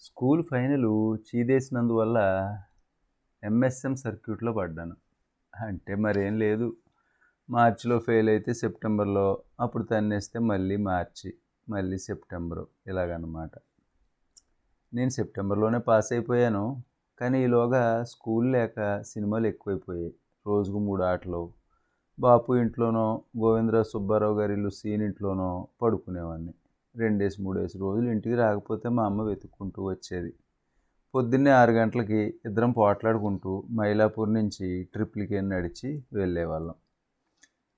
School final చీదేసినందువల్ల MSM సర్క్యూట్లో పడ్డాను. అంటే మరేం లేదు. మార్చిలో ఫెయిల్ అయితే సెప్టెంబర్లో అప్పుడు తన్నేస్తే మళ్ళీ మార్చి మళ్ళీ సెప్టెంబరు ఇలాగనమాట. నేను సెప్టెంబర్లోనే పాస్ అయిపోయాను. కానీ ఈలోగా స్కూల్ లేక సినిమాలు ఎక్కువైపోయాయి. రోజుకు మూడు ఆటలు. బాపు ఇంట్లోనో గోవిందరావు సుబ్బారావు గారి ఇల్లు సీన్ ఇంట్లోనో పడుకునేవాడిని. రెండేసి మూడేసి రోజులు ఇంటికి రాకపోతే మా అమ్మ వెతుక్కుంటూ వచ్చేది. పొద్దున్నే ఆరు గంటలకి ఇద్దరం పోట్లాడుకుంటూ మైలాపూర్ నుంచి ట్రిప్లకి నడిచి వెళ్ళేవాళ్ళం.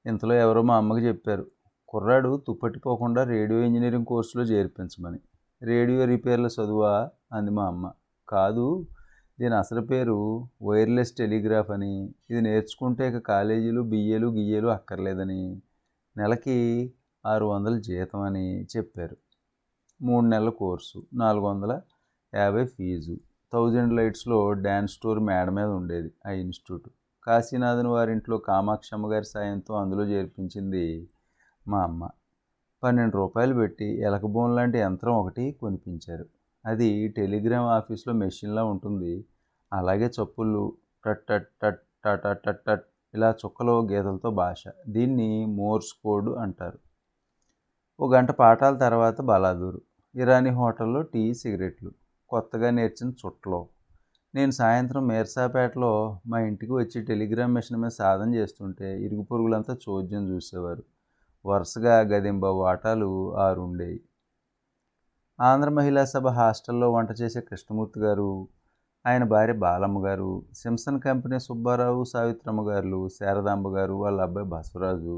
ఇంతలో ఎవరో మా అమ్మకి చెప్పారు కుర్రాడు తుప్పట్టిపోకుండా రేడియో ఇంజనీరింగ్ కోర్సులో చేర్పించమని. రేడియో రిపేర్ల చదువా? అంది మా అమ్మ. కాదు దీని అసలు పేరు వైర్లెస్ టెలిగ్రాఫ్ అని. ఇది నేర్చుకుంటే ఇక కాలేజీలు బిఏలు గియ్యేలు అక్కర్లేదని. నెలకి ఆరు వందల జీతం అని చెప్పారు. మూడు నెలల కోర్సు నాలుగు వందల యాభై ఫీజు. థౌజండ్ లైట్స్లో డ్యాన్స్ స్టోర్ మేడ మీద ఉండేది ఆ ఇన్స్టిట్యూట్. కాశీనాథన్ వారింట్లో కామాక్షమ్మ గారి సాయంతో అందులో చేర్పించింది మా అమ్మ. పన్నెండు రూపాయలు పెట్టి ఎలకబోన్ లాంటి యంత్రం ఒకటి కొనిపించారు. అది టెలిగ్రామ్ ఆఫీస్లో మెషిన్లా ఉంటుంది. అలాగే చప్పుళ్ళు టట్ టట్ టట్ టట్ టట్ టట్ ఇలా చుక్కలో గీతలతో భాష. దీన్ని మోర్స్ కోడ్ అంటారు. ఓ గంట పాఠాల తర్వాత బలాదూరు. ఇరానీ హోటల్లో టీ సిగరెట్లు. కొత్తగా నేర్చిన చుట్టలో నేను సాయంత్రం మీర్సాపేటలో మా ఇంటికి వచ్చి టెలిగ్రామ్ మిషన్ మీద సాధన చేస్తుంటే ఇరుగు పొరుగులంతా చోద్యం చూసేవారు. వరుసగా గదింబ వాటాలు ఆరు ఉండేవి ఆంధ్ర మహిళా సభ హాస్టల్లో వంట చేసే కృష్ణమూర్తి గారు ఆయన భార్య బాలమ్మ గారు సింసన్ కంపెనీ సుబ్బారావు సావిత్రమ్మ గారు శారదాంబ గారు వాళ్ళ అబ్బాయి బసవరాజు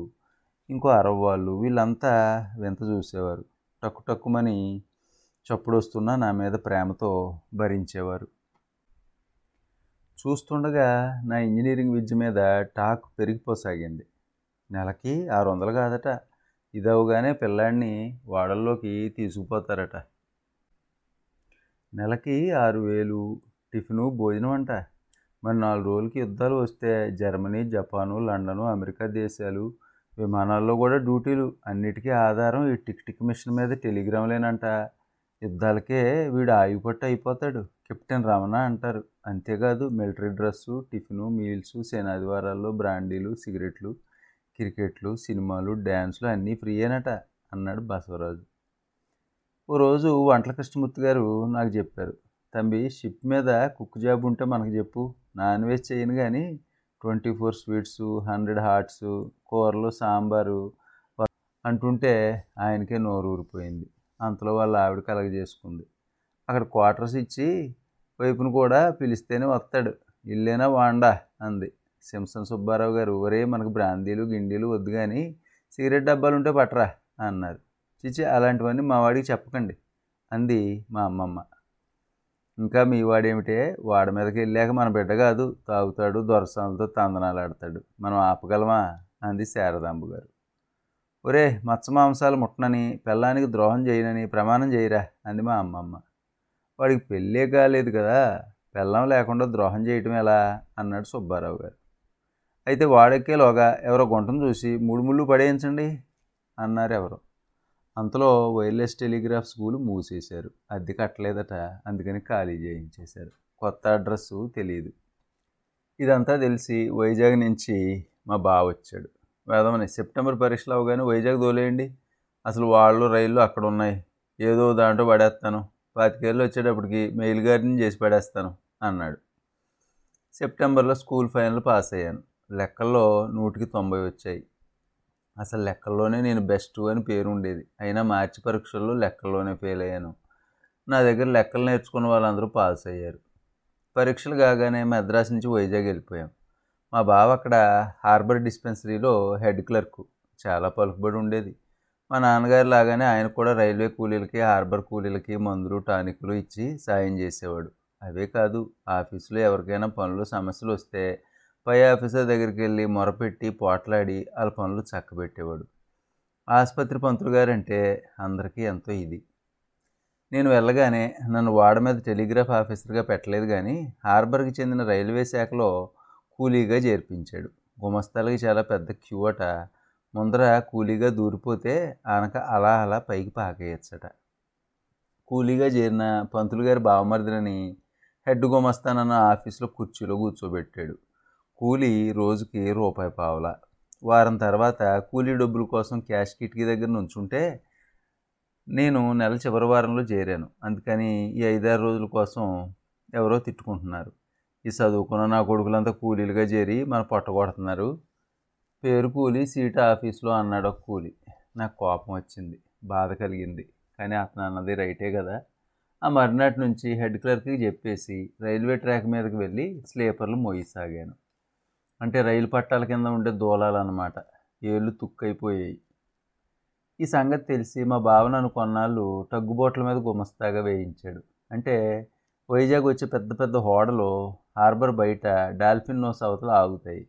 ఇంకో అరవ వాళ్ళు వీళ్ళంతా వింత చూసేవారు. టక్కు టక్కుమని చప్పుడొస్తున్నా నా మీద ప్రేమతో భరించేవారు. చూస్తుండగా నా ఇంజనీరింగ్ విద్య మీద టాక్ పెరిగిపోసాగింది. నెలకి ఆరు వందలు కాదట. ఇదవగానే పిల్లాడిని వాడల్లోకి తీసుకుపోతారట. నెలకి ఆరు వేలు టిఫిను భోజనం అంట. మరి నాలుగు రోజులకి యుద్ధాలు వస్తే జర్మనీ జపాను లండను అమెరికా దేశాలు విమానాల్లో కూడా డ్యూటీలు అన్నిటికీ ఆధారం ఈ టిక్ టిక్ మిషన్ మీద టెలిగ్రామ్లేనంట యుద్ధాలకే వీడు ఆయుపట్టు అయిపోతాడు. కెప్టెన్ రమణ అంటారు. అంతేకాదు మిలిటరీ డ్రెస్సు టిఫిను మీల్స్ సేనాదివారాల్లో బ్రాండీలు సిగరెట్లు క్రికెట్లు సినిమాలు డ్యాన్సులు అన్నీ ఫ్రీయేనట అన్నాడు బసవరాజు. ఓ రోజు వంటల కృష్ణమూర్తి గారు నాకు చెప్పారు. తంబి షిప్ మీద కుక్ జాబ్ ఉంటే మనకు చెప్పు. నాన్ వెజ్ చేయను కానీ twenty four sweets hundred hots కూరలు సాంబారు అంటుంటే ఆయనకే నోరు ఊరిపోయింది. అంతలో వాళ్ళ ఆవిడ కలగ చేసుకుంది అక్కడ క్వార్టర్స్ ఇచ్చి వైపును కూడా పిలిస్తేనే వస్తాడు. ఇల్లేనా వాండా? అంది. సింసన్ సుబ్బారావు గారు ఒరే మనకు బ్రాందీలు గిండీలు వద్దు కానీ సిగరెట్ డబ్బాలు ఉంటే పట్టరా అన్నారు. చిచి అలాంటివన్నీ మా వాడికి చెప్పకండి అంది మా అమ్మమ్మ. ఇంకా మీ వాడేమిటే? వాడి మీదకి వెళ్ళాక మన బిడ్డ కాదు. తాగుతాడు దొరసాలతో తందనాలు ఆడతాడు. మనం ఆపగలమా? అంది శారదాంబు గారు. ఒరే మత్స్య మాంసాలు ముట్టనని పెళ్ళానికి ద్రోహం చేయనని ప్రమాణం చేయరా? అంది మా అమ్మమ్మ. వాడికి పెళ్ళే కాలేదు కదా. పెళ్ళం లేకుండా ద్రోహం చేయటం ఎలా? అన్నాడు సుబ్బారావు గారు. అయితే వాడెక్కేలోగా ఎవరో గుంటను చూసి మూడు ముళ్ళు పడేయించండి అన్నారు ఎవరో. అంతలో వైర్లెస్ టెలిగ్రాఫ్ స్కూల్ మూసేశారు. అద్దె కట్టలేదట అందుకని ఖాళీ చేయించేశారు. కొత్త అడ్రస్సు తెలియదు ఇదంతా తెలిసి వైజాగ్ నుంచి మా బావ వచ్చాడు. వేదమని సెప్టెంబర్ పరీక్షలు అవగానే వైజాగ్ తోలేయండి. అసలు వాళ్ళు రైళ్ళు అక్కడ ఉన్నాయి ఏదో దాంట్లో పడేస్తాను. పాతికేళ్ళు వచ్చేటప్పటికి మెయిల్ గారిని చేసి పడేస్తాను అన్నాడు. సెప్టెంబర్లో స్కూల్ ఫైనల్ పాస్ అయ్యాను. లెక్కల్లో నూటికి తొంభై వచ్చాయి. అసలు లెక్కల్లోనే నేను బెస్ట్ అని పేరు ఉండేది అయినా మార్చి పరీక్షల్లో లెక్కల్లోనే ఫెయిల్ అయ్యాను. నా దగ్గర లెక్కలు నేర్చుకున్న వాళ్ళందరూ పాస్ అయ్యారు. పరీక్షలు కాగానే మద్రాసు నుంచి వైజాగ్ వెళ్ళిపోయాం. మా బావ అక్కడ హార్బర్ డిస్పెన్సరీలో హెడ్ క్లర్క్. చాలా పలుకుబడి ఉండేది. మా నాన్నగారు లాగానే ఆయన కూడా రైల్వే కూలీలకి హార్బర్ కూలీలకి మందులు టానిక్లు ఇచ్చి సాయం చేసేవాడు. అవే కాదు ఆఫీసులో ఎవరికైనా పనులు సమస్యలు వస్తే పై ఆఫీసర్ దగ్గరికి వెళ్ళి మొరపెట్టి పోట్లాడి వాళ్ళ పనులు చక్కబెట్టేవాడు. ఆసుపత్రి పంతులు గారంటే అందరికీ ఎంతో ఇది. నేను వెళ్ళగానే నన్ను వాడ మీద టెలిగ్రాఫ్ ఆఫీసర్గా పెట్టలేదు కానీ హార్బర్కి చెందిన రైల్వే శాఖలో కూలీగా చేర్పించాడు. గుమస్తాలకి చాలా పెద్ద క్యూ అట. ముందర కూలీగా దూరిపోతే ఆనక అలా అలా పైకి పాకేయచ్చట. కూలీగా చేరిన పంతులు గారి బావమరిదిని హెడ్ గుమస్తానన్న ఆఫీసులో కుర్చీలో కూర్చోబెట్టాడు. కూలీ రోజుకి రూపాయి పావల? వారం తర్వాత కూలీ డబ్బుల కోసం క్యాష్ కిటికీ దగ్గర నుంచుంటే నేను నెల చివరి వారంలో చేరాను. అందుకని ఈ ఐదారు రోజుల కోసం ఎవరో తిట్టుకుంటున్నారు. ఈ చదువుకున్న నా కొడుకులంతా కూలీలుగా చేరి మన పొట్ట కొడుతున్నారు. పేరు కూలి సీట్ ఆఫీస్లో అన్నాడు ఒక కూలి. నాకు కోపం వచ్చింది బాధ కలిగింది. కానీ అతను అన్నది రైటే కదా. ఆ మర్నాటి నుంచి హెడ్ క్లర్క్కి చెప్పేసి రైల్వే ట్రాక్ మీదకి వెళ్ళి స్లీపర్లు మోయసాగాను. అంటే రైలు పట్టాల కింద ఉండే దూలాలు అనమాట ఏళ్ళు తుక్కైపోయాయి. ఈ సంగతి తెలిసి మా బావ నన్ను కొన్నాళ్ళు టగ్గుబోట్ల మీద గుమస్తాగా వేయించాడు. అంటే వైజాగ్ వచ్చే పెద్ద పెద్ద హోడలు హార్బర్ బయట డాల్ఫిన్ నోస్ అవతల ఆగుతాయి.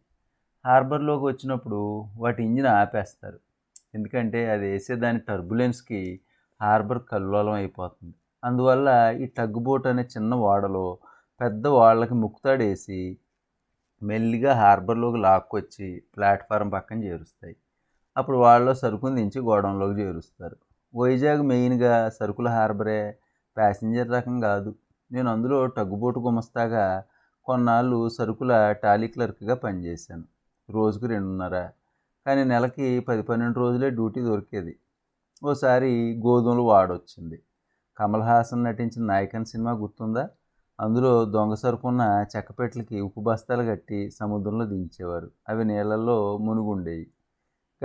హార్బర్లోకి వచ్చినప్పుడు వాటి ఇంజిన్ ఆపేస్తారు. ఎందుకంటే అది వేసే దాని టర్బులెన్స్కి హార్బర్ కల్లోలం అయిపోతుంది. అందువల్ల ఈ టగ్ బోట్ అనే చిన్న ఓడలో పెద్ద వాళ్ళకి ముక్తాడేసి మెల్లిగా హార్బర్లోకి లాక్కొచ్చి ప్లాట్ఫారం పక్కన చేరుస్తాయి. అప్పుడు వాళ్ళలో సరుకుని దించి గోడంలోకి చేరుస్తారు. వైజాగ్ మెయిన్గా సరుకుల హార్బరే ప్యాసింజర్ రకం కాదు. నేను అందులో టగ్గుబోటు గుమస్తాగా కొన్నాళ్ళు సరుకుల టాలీ క్లర్క్గా పనిచేశాను. రోజుకు రెండున్నర. కానీ నెలకి పది పన్నెండు రోజులే డ్యూటీ దొరికేది. ఓసారి గోధుమలు వాడొచ్చింది. కమల్ హాసన్ నటించిన నాయకన్ సినిమా గుర్తుందా? అందులో దొంగ సరుకున్న చెక్కపెట్లకి ఉప్పు బస్తాలు కట్టి సముద్రంలో దించేవారు. అవి నీళ్ళల్లో మునుగుండేవి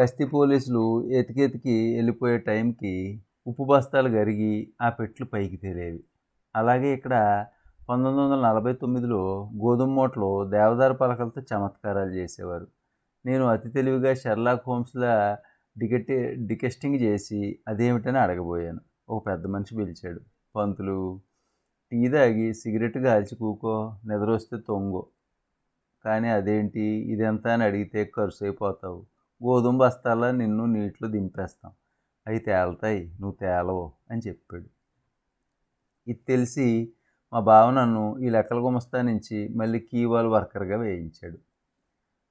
గస్తీ పోలీసులు ఎతికెతికి వెళ్ళిపోయే టైంకి ఉప్పు బస్తాలు గరిగి ఆ పెట్లు పైకి తేలేవి. అలాగే ఇక్కడ పంతొమ్మిది వందల నలభై తొమ్మిదిలో గోధుమ మూటలు దేవదారు పలకలతో చమత్కారాలు చేసేవారు. నేను అతి తెలివిగా షెర్లాక్ హోమ్స్లా డికెట్ డికెస్టింగ్ చేసి అదేమిటని అడగబోయాను. ఒక పెద్ద మనిషి పిలిచాడు. పంతులు టీ తాగి సిగరెట్ కాల్చుకూకో నిద్రొస్తే తొంగో. కానీ అదేంటి? ఇదెంత అని అడిగితే ఖర్చు అయిపోతావు గోధుమ బస్తాలా నిన్ను నీటిలో దింపేస్తాం. అవి తేలుతాయి నువ్వు తేలవు అని చెప్పాడు. ఇది తెలిసి మా బావ నన్ను ఈ లెక్కల గుమస్తా నుంచి మళ్ళీ కీవాల్ వర్కర్గా వేయించాడు.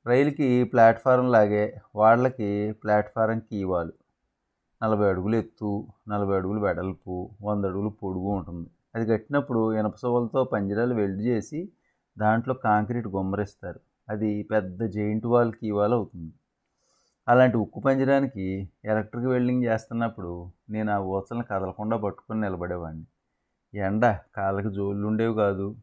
రైలుకి ప్లాట్ఫారం లాగే వాళ్ళకి ప్లాట్ఫారం కీవాలు నలభై అడుగులు ఎత్తు నలభై అడుగులు వెడల్పు వంద అడుగులు పొడుగు ఉంటుంది. అది కట్టినప్పుడు ఇనప పంజరాలు వెల్డ్ చేసి దాంట్లో కాంక్రీట్ గుమ్మరిస్తారు. అది పెద్ద జెయింట్ వాల్ కీవాల్ అవుతుంది. అలాంటి ఉక్కు పంజరానికి ఎలక్ట్రిక్ వెల్డింగ్ చేస్తున్నప్పుడు నేను ఆ ఊచలను కదలకుండా పట్టుకొని నిలబడేవాడిని. ఎండ కాళ్ళకి జోళ్ళు ఉండేవి కాదు.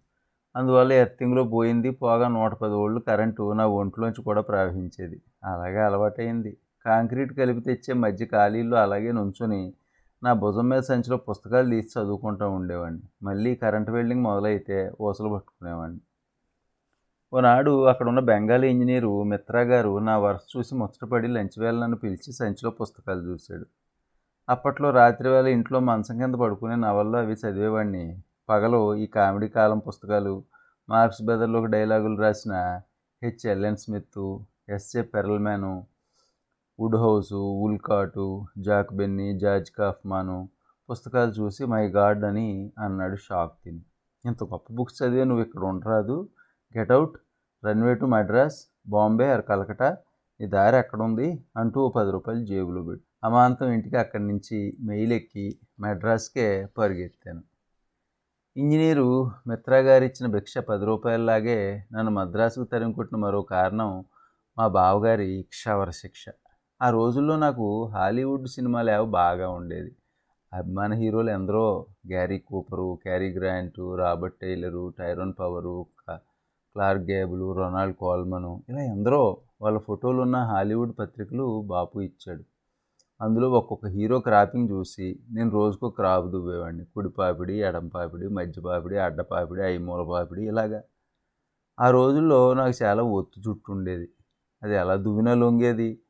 అందువల్ల ఎర్తింగ్లో పోయింది పోగా నూట పది ఓళ్ళు కరెంటు నా ఒంట్లోంచి కూడా ప్రవహించేది. అలాగే అలవాటైంది కాంక్రీట్ కలిపి తెచ్చే మధ్య ఖాళీల్లో అలాగే నుంచుని నా భుజం మీద సంచిలో పుస్తకాలు తీసి చదువుకుంటూ ఉండేవాడిని. మళ్ళీ కరెంట్ వెల్డింగ్ మొదలైతే ఊసలు పట్టుకునేవాడిని. ఓనాడు అక్కడ ఉన్న బెంగాలీ ఇంజనీరు మిత్రా గారు నా వరుస చూసి ముచ్చటపడి లంచ్ వేళ నన్ను పిలిచి సంచిలో పుస్తకాలు చూశాడు. అప్పట్లో రాత్రి వేళ ఇంట్లో మంచం కింద పడుకునే నవల్లో అవి చదివేవాడిని. పగలు ఈ కామెడీ కాలం పుస్తకాలు మార్క్స్ బెదర్లోకి డైలాగులు రాసిన H Allen Smith S A Perelman Wodehouse Woollcott Jack Benny George Kaufman పుస్తకాలు చూసి మై గాడ్ అని అన్నాడు షాక్ తిని. ఇంత గొప్ప బుక్స్ చదివే నువ్వు ఇక్కడ ఉండరాదు. Get out run away to Madras Bombay or Calcutta. నీ దారి ఎక్కడుంది? అంటూ పది రూపాయలు జేబులో పెట్టి. అమాంతం ఇంటికి అక్కడి నుంచి మెయిల్ ఎక్కి మద్రాస్కే పరిగెత్తాను. ఇంజనీరు మిత్రా గారు ఇచ్చిన భిక్ష పది రూపాయలలాగే నన్ను మద్రాసుకు తరిమికొట్టిన మరో కారణం మా బావగారి క్షవర శిక్ష. ఆ రోజుల్లో నాకు హాలీవుడ్ సినిమాలు ఏవో బాగా ఉండేది. అభిమాన హీరోలు ఎందరో? Gary Cooper Cary Grant Robert Taylor Tyrone Power Clark Gable Ronald Colman ఇలా ఎందరో వాళ్ళ ఫోటోలు ఉన్న హాలీవుడ్ పత్రికలు బాపు ఇచ్చాడు. అందులో ఒక్కొక్క హీరో క్రాపింగ్ చూసి నేను రోజుకో క్రాప్ దువ్వేవాడిని. కుడిపాపిడి ఎడంపాపిడి మధ్యపాపిడి అడ్డపాపిడి ఐమూల పాపిడి ఇలాగా. ఆ రోజుల్లో నాకు చాలా ఒత్తు చుట్టు ఉండేది. అది ఎలా దువ్వినా లొంగేది.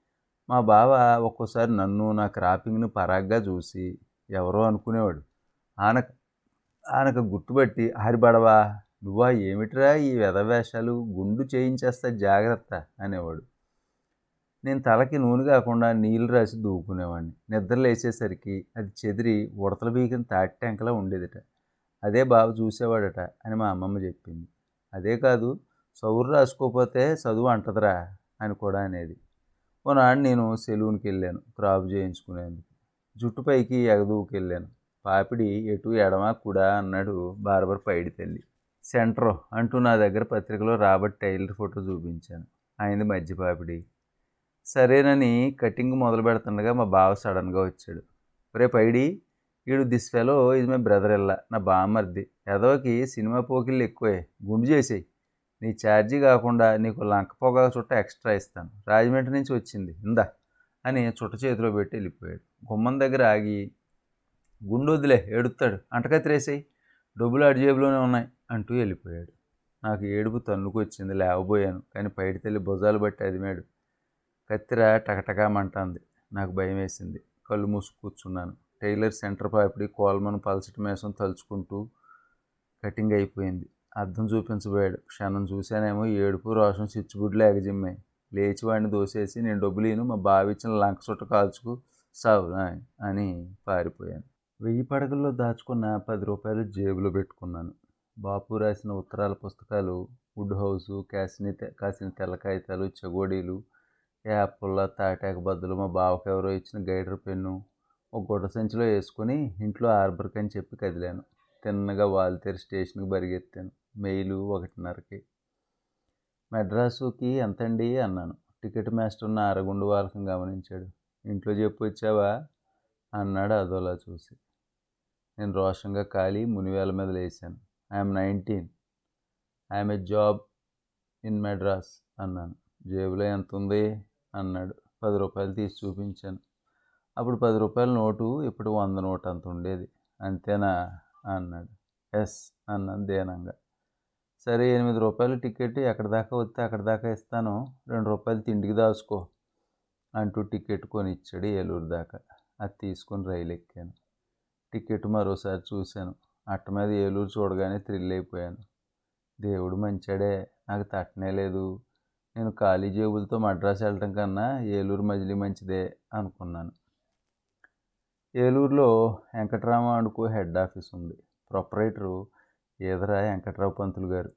మా బావ ఒక్కోసారి నన్ను నా క్రాపింగ్ను పరాగ్గా చూసి ఎవరో అనుకునేవాడు. ఆనక ఆనక గుర్తుపట్టి ఆరిబడవా నువ్వా ఏమిట్రా ఈ వెధవేషాలు గుండు చేయించేస్తా జాగ్రత్త అనేవాడు. నేను తలకి నూనె కాకుండా నీళ్ళు రాసి దూకునేవాడిని. నిద్ర లేచేసరికి అది చెదిరి ఉడతల బీకిన తాటి టెంకలా ఉండేదిట. అదే బాబు చూసేవాడట అని మా అమ్మమ్మ చెప్పింది. అదే కాదు చదువు రాసుకోకపోతే చదువు అంటదిరా అని కూడా అనేది. ఓనాడు నేను సెలూన్కి వెళ్ళాను క్రాప్ చేయించుకునేందుకు. జుట్టుపైకి ఎగదూకి వెళ్ళాను పాపిడి ఎటు ఎడమ కుడా అన్నాడు బార్బర్ పైడి తల్లి. సెంటర్ అంటూ నా దగ్గర పత్రికలో రాబర్ట్ టైలర్ ఫోటో చూపించాను. ఆయనది మధ్య పాపిడి. సరేనని కటింగ్ మొదలు పెడుతుండగా మా బావ సడన్గా వచ్చాడు. రే పైడి ఈడు దిస్ ఫెలో ఇది మై బ్రదర్ ఇల్లా నా బామ్మర్ది. ఎదవకి సినిమా పోకిళ్ళు ఎక్కువే గుండు చేసేయి. నీ ఛార్జీ కాకుండా నీకు లంక పొగ చుట్ట ఎక్స్ట్రా ఇస్తాను. రాజమండ్రి నుంచి వచ్చింది. ఇందా అని చుట్ట చేతిలో పెట్టి వెళ్ళిపోయాడు. గుమ్మం దగ్గర ఆగి గుండు వదిలే ఏడుస్తాడు. డబ్బులు అడి జేబులోనే ఉన్నాయి అంటూ వెళ్ళిపోయాడు. నాకు ఏడుపు తన్నుకొచ్చింది లేవబోయాను. కానీ పైడి తల్లి భుజాలు బట్టి అదిమాడు. కత్తిర టకటకామంటుంది. నాకు భయం వేసింది. కళ్ళు మూసి కూర్చున్నాను. టైలర్ సెంటర్ పాపిడి కోల్మను పలసటి మేసం తలుచుకుంటూ కటింగ్ అయిపోయింది. అర్థం చూపించబోయాడు. క్షణం చూశానేమో ఏడుపు రోషం చిచ్చుబుడ్లు ఎగజిమ్మాయి లేచి వాడిని దోసేసి నేను డబ్బులు మా మా బావిచ్చిన లంక చుట్ట కాల్చుకు సావు అని పారిపోయాను. వెయ్యి పడగల్లో దాచుకున్న పది రూపాయలు జేబులో పెట్టుకున్నాను. బాపు రాసిన ఉత్తరాల పుస్తకాలు వుడ్ హౌసు కాసిన కాసిన తెల్ల కాగితాలు చెగోడీలు యాపిల్ల తాటాకు బద్దలు మా బావకు ఎవరో ఇచ్చిన గైడర్ పెన్ను ఒక గుడ్డ సంచిలో వేసుకొని ఇంట్లో ఆర్బర్క్ అని చెప్పి కదిలాను. తిన్నగా వాల్తేరు స్టేషన్కి పరిగెత్తాను మెయిలు ఒకటిన్నరకి. మెడ్రాసుకి ఎంతండి? అన్నాను. టికెట్ మాస్టర్ ఉన్న అరగుండు వాలకం గమనించాడు. ఇంట్లో చెప్పు వచ్చావా? అన్నాడు అదోలా చూసి. నేను రోషంగా కాలి మునివేల మీద లేచాను I'm nineteen. I'm a job in Madras అన్నాను. జేబులో ఎంత ఉంది అన్నాడు. పది రూపాయలు తీసి చూపించాను. అప్పుడు పది రూపాయల నోటు ఇప్పుడు వంద నోటు అంత ఉండేది. అంతేనా? అన్నాడు. ఎస్ అన్నాను దేనంగా. సరే ఎనిమిది రూపాయలు టికెట్ ఎక్కడి దాకా వస్తే అక్కడి దాకా ఇస్తాను. రెండు రూపాయలు తిండికి దాచుకో అంటూ టికెట్ కొని ఇచ్చాడు ఏలూరు దాకా. అది తీసుకొని రైలు ఎక్కాను. టికెట్ మరోసారి చూశాను. అట్ట మీద ఏలూరు చూడగానే థ్రిల్ అయిపోయాను. దేవుడు మంచాడే నాకు తట్టనే లేదు. నేను ఖాళీ జేబులతో మద్రాసు వెళ్ళటం కన్నా ఏలూరు మజిలీ మంచిదే అనుకున్నాను. ఏలూరులో వెంకటరామ అనుకో హెడ్ ఆఫీస్ ఉంది. ప్రొపరేటరు ఈదరా వెంకట్రావు పంతులు గారు.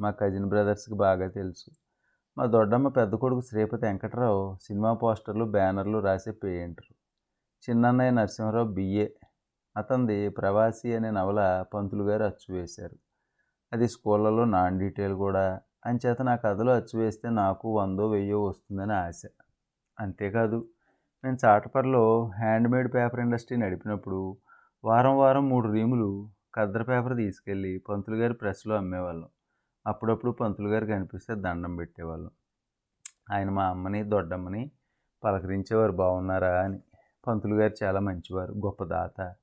మా కజిన్ బ్రదర్స్కి బాగా తెలుసు. మా దొడ్డమ్మ పెద్ద కొడుకు శ్రీపతి వెంకట్రావు సినిమా పోస్టర్లు బ్యానర్లు రాసే పెయింటరు. చిన్నన్నయ్య నరసింహరావు బిఏ అతనిది ప్రవాసి అనే నవల పంతులు గారు అచ్చు వేశారు. అది స్కూళ్ళలో నాన్ డీటెయిల్ కూడా. అంచేత నా కథలో అచ్చు వేస్తే నాకు వందో వెయ్యో వస్తుందని ఆశ. అంతేకాదు నేను చాటపర్లో హ్యాండ్మేడ్ పేపర్ ఇండస్ట్రీ నడిపినప్పుడు వారం వారం మూడు రీములు కద్దర పేపర్ తీసుకెళ్ళి పంతులు గారి ప్రెస్లో అమ్మేవాళ్ళం. అప్పుడప్పుడు పంతులు గారు కనిపిస్తే దండం పెట్టేవాళ్ళం. ఆయన మా అమ్మని దొడ్డమ్మని పలకరించేవారు బాగున్నారా అని. పంతులు గారు చాలా మంచివారు గొప్ప దాత.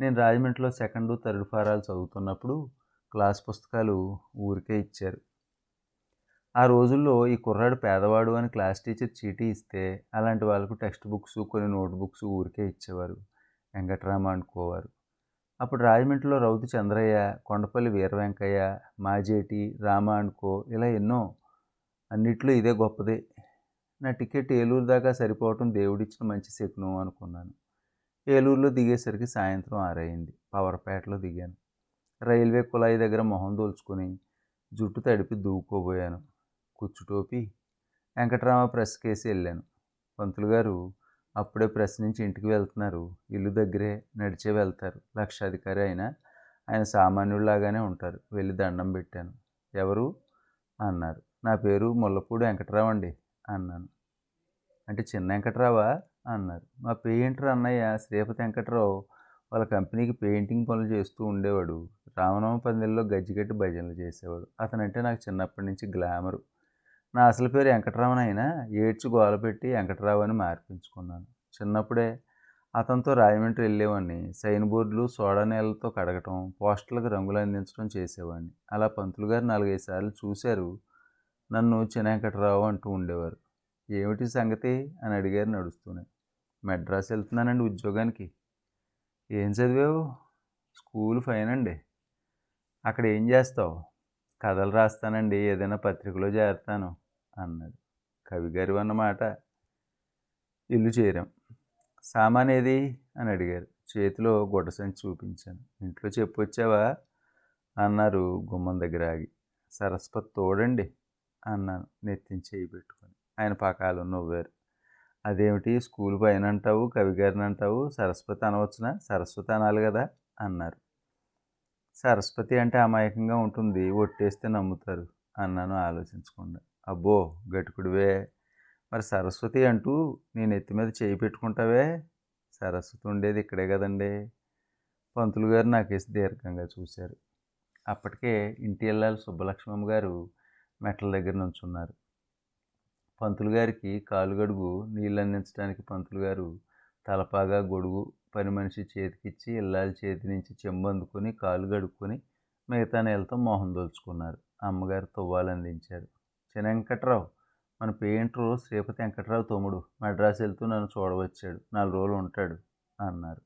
నేను రాజమండ్రిలో సెకండ్ థర్డ్ ఫారాలు చదువుతున్నప్పుడు క్లాస్ పుస్తకాలు ఊరికే ఇచ్చారు. ఆ రోజుల్లో ఈ కుర్రాడు పేదవాడు అని క్లాస్ టీచర్ చీటీ ఇస్తే అలాంటి వాళ్ళకు టెక్స్ట్ బుక్స్ కొన్ని నోట్ బుక్స్ ఊరికే ఇచ్చేవారు. వెంకటరామ అనుకోవారు. అప్పుడు రాజమండ్రిలో రౌతు చంద్రయ్య కొండపల్లి వీర వెంకయ్య మాజేటి రామ అనుకో ఇలా ఎన్నో అన్నిట్లో ఇదే గొప్పదే. నా టికెట్ ఏలూరు దాకా సరిపోవటం దేవుడిచ్చిన మంచి శకునం అనుకున్నాను. ఏలూరులో దిగేసరికి సాయంత్రం ఆరయింది పవర్పేటలో దిగాను. రైల్వే కుళాయి దగ్గర మొహం దోల్చుకొని జుట్టు తడిపి దూకోబోయాను కుచ్చుటోపి వెంకటరామ ప్రెస్ కేసి వెళ్ళాను. పంతులు గారు అప్పుడే ప్రెస్ నుంచి ఇంటికి వెళ్తున్నారు. ఇల్లు దగ్గరే నడిచే వెళ్తారు. లక్షాధికారి అయినా ఆయన సామాన్యుడిలాగానే ఉంటారు. వెళ్ళి దండం పెట్టాను. ఎవరు? అన్నారు. నా పేరు ముల్లపూడి వెంకటరావు అండి అన్నాను. అంటే చిన్న వెంకటరావా? అన్నారు. మా పెయింటర్ అన్నయ్య శ్రీపతి వెంకటరావు వాళ్ళ కంపెనీకి పెయింటింగ్ పనులు చేస్తూ ఉండేవాడు. రామనవ పందిల్లో గజ్జిగట్టి భజనలు చేసేవాడు. అతనంటే నాకు చిన్నప్పటి నుంచి గ్లామరు. నా అసలు పేరు వెంకటరామన్ అయినా ఏడ్చి గోలపెట్టి వెంకటరావు అని మార్పించుకున్నాను. చిన్నప్పుడే అతనితో రాజమండ్రి వెళ్ళేవాడిని. సైన్ బోర్డులు సోడా నీళ్ళతో కడగటం పోస్టర్లకు రంగులు అందించడం చేసేవాడిని. అలా పంతులు గారు నాలుగైదు సార్లు చూశారు. నన్ను చిన్న వెంకటరావు అంటూ ఉండేవారు. ఏమిటి సంగతి? అని అడిగారు నడుస్తూనే. మెడ్రాస్ వెళ్తున్నానండి ఉద్యోగానికి. ఏం చదివావు? స్కూల్ ఫైన్ అండి. అక్కడ ఏం చేస్తావు? కథలు రాస్తానండి ఏదైనా పత్రికలో చేరుతాను అన్నాడు. కవిగారు అన్నమాట ఇల్లు చేరాం. సామాన్ ఏది? అని అడిగారు. చేతిలో గుడ్డ సంచి చూపించాను. ఇంట్లో చెప్పొచ్చావా అన్నారు గుమ్మం దగ్గర ఆగి. సరస్వతి తోడండి అన్నాను నెత్తిని చేయి పెట్టుకొని. ఆయన పకాలు నవ్వారు. అదేమిటి? స్కూల్ పైన అంటావు కవిగారిని అంటావు సరస్వతి అనవచ్చునా? సరస్వతి అనాలి కదా? అన్నారు. సరస్వతి అంటే అమాయకంగా ఉంటుంది ఒట్టేస్తే నమ్ముతారు అన్నాను ఆలోచించకుండా. అబ్బో గటుకుడివే. మరి సరస్వతి అంటూ నేను ఎత్తి మీద చేయి పెట్టుకుంటావే? సరస్వతి ఉండేది ఇక్కడే కదండి. పంతులు గారు నాకేసి దీర్ఘంగా చూశారు. అప్పటికే ఇంటి వెళ్ళాలి సుబ్బలక్ష్మమ్మ గారు మెట్ల దగ్గర నుంచున్నారు. పంతులు గారికి కాలుగడుగు నీళ్ళు అందించడానికి పంతులు గారు తలపాగా గొడుగు పని మనిషి చేతికిచ్చి ఇల్లాల చేతి నుంచి చెంబు అందుకుని కాలు గడుక్కొని మిగతా నీళ్ళతో మొహం దోల్చుకున్నారు. అమ్మగారు తువ్వాలు అందించారు. చిన్న వెంకట్రావు మన పెయింటరు శ్రీపతి వెంకట్రావు తమ్ముడు మద్రాసు వెళ్తూ నన్ను చూడవచ్చాడు. నాలుగు రోజులు ఉంటాడు అన్నారు.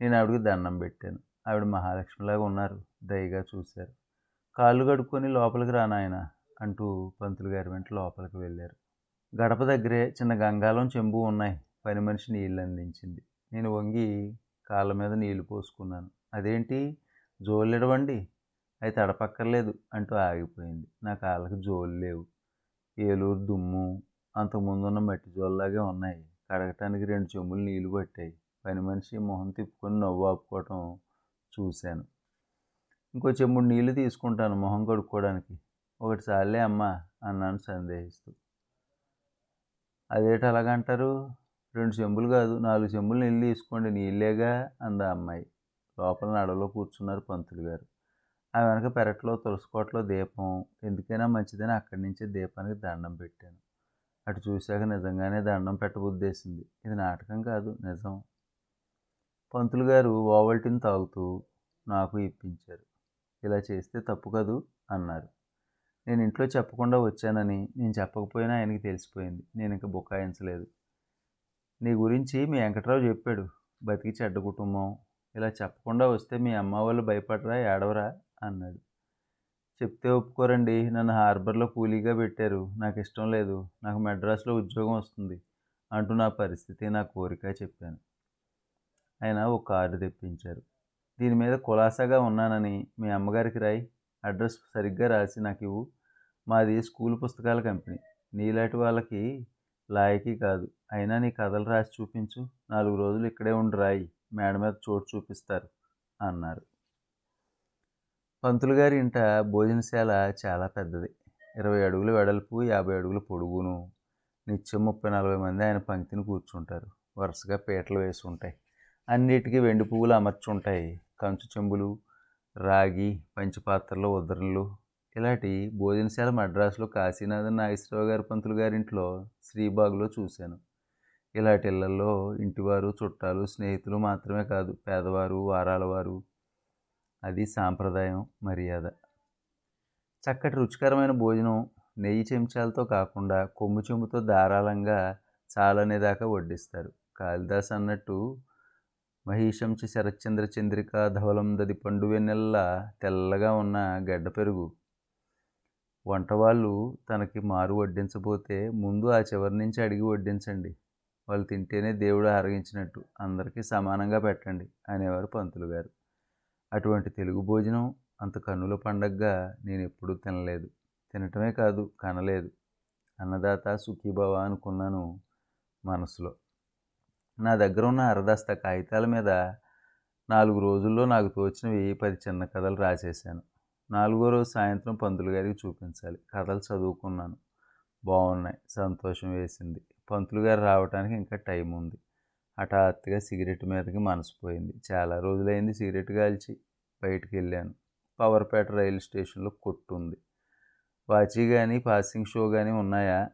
నేను ఆవిడకి దండం పెట్టాను. ఆవిడ మహాలక్ష్మిలాగా ఉన్నారు. దయగా చూశారు. కాళ్ళు కడుక్కొని లోపలికి రానాయన అంటూ పంతులు గారి వెంట లోపలికి వెళ్ళారు. గడప దగ్గరే చిన్న గంగాలం చెంబు ఉన్నాయి. పని మనిషి నీళ్ళు అందించింది. నేను వంగి కాళ్ళ మీద నీళ్ళు పోసుకున్నాను. అదేంటి? జోలెడవండి ఇడవండి తడపక్కర్లేదు అంటూ ఆగిపోయింది. నా కాళ్ళకి జోలు లేవు. ఏలూరు దుమ్ము అంతకుముందు ఉన్న మట్టి జోల్లాగే ఉన్నాయి. కడగటానికి రెండు చెంబులు నీళ్ళు పట్టాయి. పని మనిషి మొహం తిప్పుకొని నవ్వు ఆపుకోవటం చూశాను. ఇంకో చెంబుడు నీళ్ళు తీసుకుంటాను మొహం కడుక్కోవడానికి. ఒకటి సార్లే అమ్మా అన్నాను సందేహిస్తూ. అదేటి అలాగంటారు? రెండు చెంబులు కాదు నాలుగు చెంబులు నీళ్ళు తీసుకోండి నీళ్ళేగా అంద అమ్మాయి. లోపల నడవలో కూర్చున్నారు పంతులు గారు. ఆ వెనక పెరట్లో తులసికోటలో దీపం. ఎందుకైనా మంచిదని అక్కడి నుంచే దీపానికి దండం పెట్టాను. అటు చూశాక నిజంగానే దండం పెట్టబుద్దేసింది ఇది నాటకం కాదు నిజం. పంతులు గారు ఓవల్టీని తాగుతూ నాకు ఇప్పించారు. ఇలా చేస్తే తప్పు కదూ? అన్నారు. నేను ఇంట్లో చెప్పకుండా వచ్చానని నేను చెప్పకపోయినా ఆయనకి తెలిసిపోయింది. నేను ఇంకా బుకాయించలేదు. నీ గురించి మీ వెంకట్రావు చెప్పాడు. బతికి చెడ్డ కుటుంబం. ఇలా చెప్పకుండా వస్తే మీ అమ్మ వాళ్ళు భయపడరా ఏడవరా? అన్నాడు. చెప్తే ఒప్పుకోరండి. నన్ను హార్బర్లో కూలీగా పెట్టారు. నాకు ఇష్టం లేదు. నాకు మెడ్రాస్లో ఉద్యోగం వస్తుంది అంటూ నా పరిస్థితి నా కోరిక చెప్పాను. ఆయన ఒక కార్డు తెప్పించారు. దీని మీద కులాసాగా ఉన్నానని మీ అమ్మగారికి రాయి. అడ్రస్ సరిగ్గా రాసి నాకు ఇవ్వు. మాది స్కూల్ పుస్తకాల కంపెనీ. నీలాంటి వాళ్ళకి లాయకి కాదు. అయినా నీ కథలు రాసి చూపించు. నాలుగు రోజులు ఇక్కడే ఉండి రాయి. మేడ మీద చోటు చూపిస్తారు అన్నారు. పంతులు గారి ఇంట భోజనశాల చాలా పెద్దది. ఇరవై అడుగుల వెడల్పు యాభై అడుగుల పొడుగును. నిత్యం ముప్పై నలభై మంది ఆయన పంక్తిని కూర్చుంటారు. వరుసగా పీటలు వేసి ఉంటాయి. అన్నిటికీ వెండి పువ్వులు అమర్చుంటాయి. కంచు చెంబులు రాగి పంచపాత్రలు ఉదరలు. ఇలాంటి భోజనశాల మద్రాసులో కాశీనాథన్ నాగేశ్వరరావు గారి పంతులు గారింట్లో శ్రీబాగులో చూశాను. ఇలాంటి ఇళ్ళలో ఇంటివారు చుట్టాలు స్నేహితులు మాత్రమే కాదు పేదవారు వారాల వారు అది సాంప్రదాయం మర్యాద. చక్కటి రుచికరమైన భోజనం నెయ్యి చెంచాలతో కాకుండా కొమ్ము చెంబుతో ధారాళంగా చాలనేదాకా వడ్డిస్తారు. కాళిదాస్ అన్నట్టు మహిషంచి శరత్చంద్ర చంద్రిక ధవలం దది పండు వెన్నెల్ల తెల్లగా ఉన్న గడ్డ పెరుగు. వంటవాళ్ళు తనకి మారు వడ్డించబోతే ముందు ఆ చివరి నుంచి అడిగి వడ్డించండి. వాళ్ళు తింటేనే దేవుడు ఆరగించినట్టు అందరికీ సమానంగా పెట్టండి అనేవారు పంతులు గారు. అటువంటి తెలుగు భోజనం అంత కన్నుల పండగగా నేను ఎప్పుడూ తినలేదు. తినటమే కాదు కనలేదు. అన్నదాత సుఖీభవ అనుకున్నాను మనసులో. నా దగ్గర ఉన్న అరదాస్త కాగితాల మీద నాలుగు రోజుల్లో నాకు తోచినవి పది చిన్న కథలు రాసేసాను నాలుగో రోజు సాయంత్రం పంతులు గారికి చూపించాలి. కథలు చదువుకున్నాను. బాగున్నాయి సంతోషం వేసింది. పంతులు గారు రావడానికి ఇంకా టైం ఉంది. హఠాత్తుగా సిగరెట్ మీదకి మనసిపోయింది చాలా రోజులైంది సిగరెట్ కాల్చి బయటికి వెళ్ళాను. పవర్పేట రైలు స్టేషన్లో కొట్టుంది. వాచి కానీ పాసింగ్ షో కానీ ఉన్నాయా?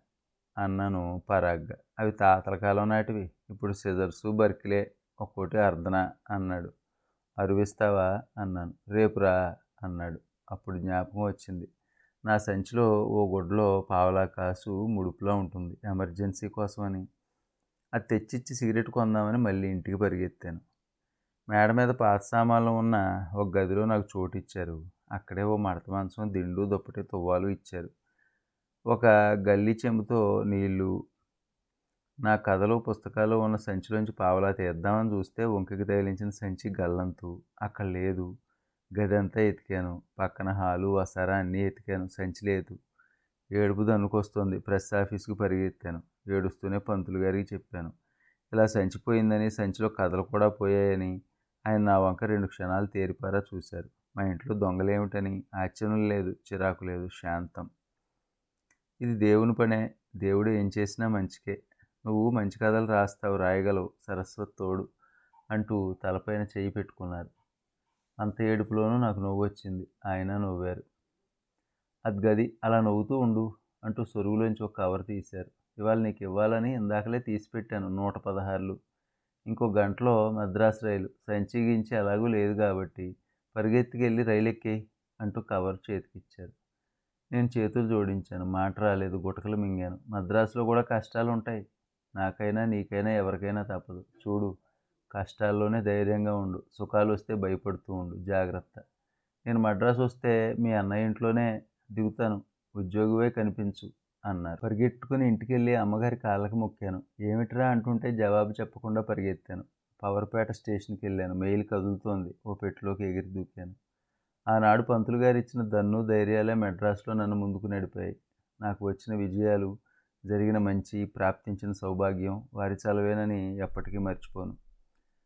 అన్నాను పరాగ్గా. అవి తాతల కాలం నాటివి. ఇప్పుడు సిజర్సు బర్కిలే ఒక్కోటి అర్ధన అన్నాడు. అరువిస్తావా? అన్నాను. రేపురా? అన్నాడు. అప్పుడు జ్ఞాపకం వచ్చింది. నా సంచిలో ఓ గుడ్లో పావలా కాసు ముడుపులా ఉంటుంది. ఎమర్జెన్సీ కోసమని. అది తెచ్చిచ్చి సిగరెట్ కొందామని మళ్ళీ ఇంటికి పరిగెత్తాను. మేడ మీద పాత సామాన్లు ఉన్న ఒక గదిలో నాకు చోటు ఇచ్చారు అక్కడే ఓ మడత మాంసం దిండు దుప్పటి తువ్వాలు ఇచ్చారు. ఒక గల్లీ చెంబుతో నీళ్ళు నా కథలు పుస్తకాలు ఉన్న సంచిలోంచి పావలా తీద్దామని చూస్తే వంకకి తగిలించిన సంచి గల్లంతు. అక్కడ లేదు. గదంతా ఎతికాను. పక్కన హాలు వసారా అన్నీ ఎతికాను. సంచి లేదు. ఏడుపు దన్నుకొస్తుంది. ప్రెస్ ఆఫీస్కి పరిగెత్తాను. ఏడుస్తూనే పంతులు గారికి చెప్పాను. ఇలా సంచిపోయిందని సంచిలో కథలు కూడా పోయాయని ఆయన నా వంక రెండు క్షణాలు తేరిపారా చూశారు. మా ఇంట్లో దొంగలేమిటని ఆశ్చర్యం లేదు చిరాకు లేదు శాంతం. ఇది దేవుని పనే. దేవుడు ఏం చేసినా మంచికే. నువ్వు మంచి కథలు రాస్తావు రాయగలవు. సరస్వతి తోడు అంటూ తలపైన చేయి పెట్టుకున్నారు. అంత ఏడుపులోనూ నాకు నవ్వు వచ్చింది ఆయన నవ్వారు. అది గది అలా నవ్వుతూ ఉండు అంటూ సొరుగులోంచి ఒక కవర్ తీశారు. ఇవాళ నీకు ఇవ్వాలని ఇందాకలే తీసి పెట్టాను నూట పదహారులు. ఇంకో గంటలో మద్రాసు రైలు. సంచి గించి అలాగూ లేదు కాబట్టి పరిగెత్తుకెళ్ళి రైలు ఎక్కేయి అంటూ కవర్ చేతికిచ్చారు. నేను చేతులు జోడించాను మాట రాలేదు గుటకలు మింగాను. మద్రాసులో కూడా కష్టాలు ఉంటాయి నాకైనా నీకైనా ఎవరికైనా తప్పదు. చూడు కష్టాల్లోనే ధైర్యంగా ఉండు. సుఖాలు వస్తే భయపడుతూ ఉండు. జాగ్రత్త. నేను మద్రాసు వస్తే మీ అన్నయ్య ఇంట్లోనే దిగుతాను. ఉద్యోగివే కనిపించు అన్నారు. పరిగెట్టుకుని ఇంటికి వెళ్ళి అమ్మగారి కాళ్ళకి మొక్కాను. ఏమిట్రా అంటుంటే జవాబు చెప్పకుండా పరిగెత్తాను. పవర్పేట స్టేషన్కి వెళ్ళాను. మెయిల్ కదులుతోంది. ఓ పెట్టిలోకి ఎగిరి దూకాను. ఆనాడు పంతులు గారు ఇచ్చిన దన్ను ధైర్యాలే మెడ్రాస్లో నన్ను ముందుకు నడిపాయి. నాకు వచ్చిన విజయాలు జరిగిన మంచి ప్రాప్తించిన సౌభాగ్యం వారి చలవేనని ఎప్పటికీ మర్చిపోను.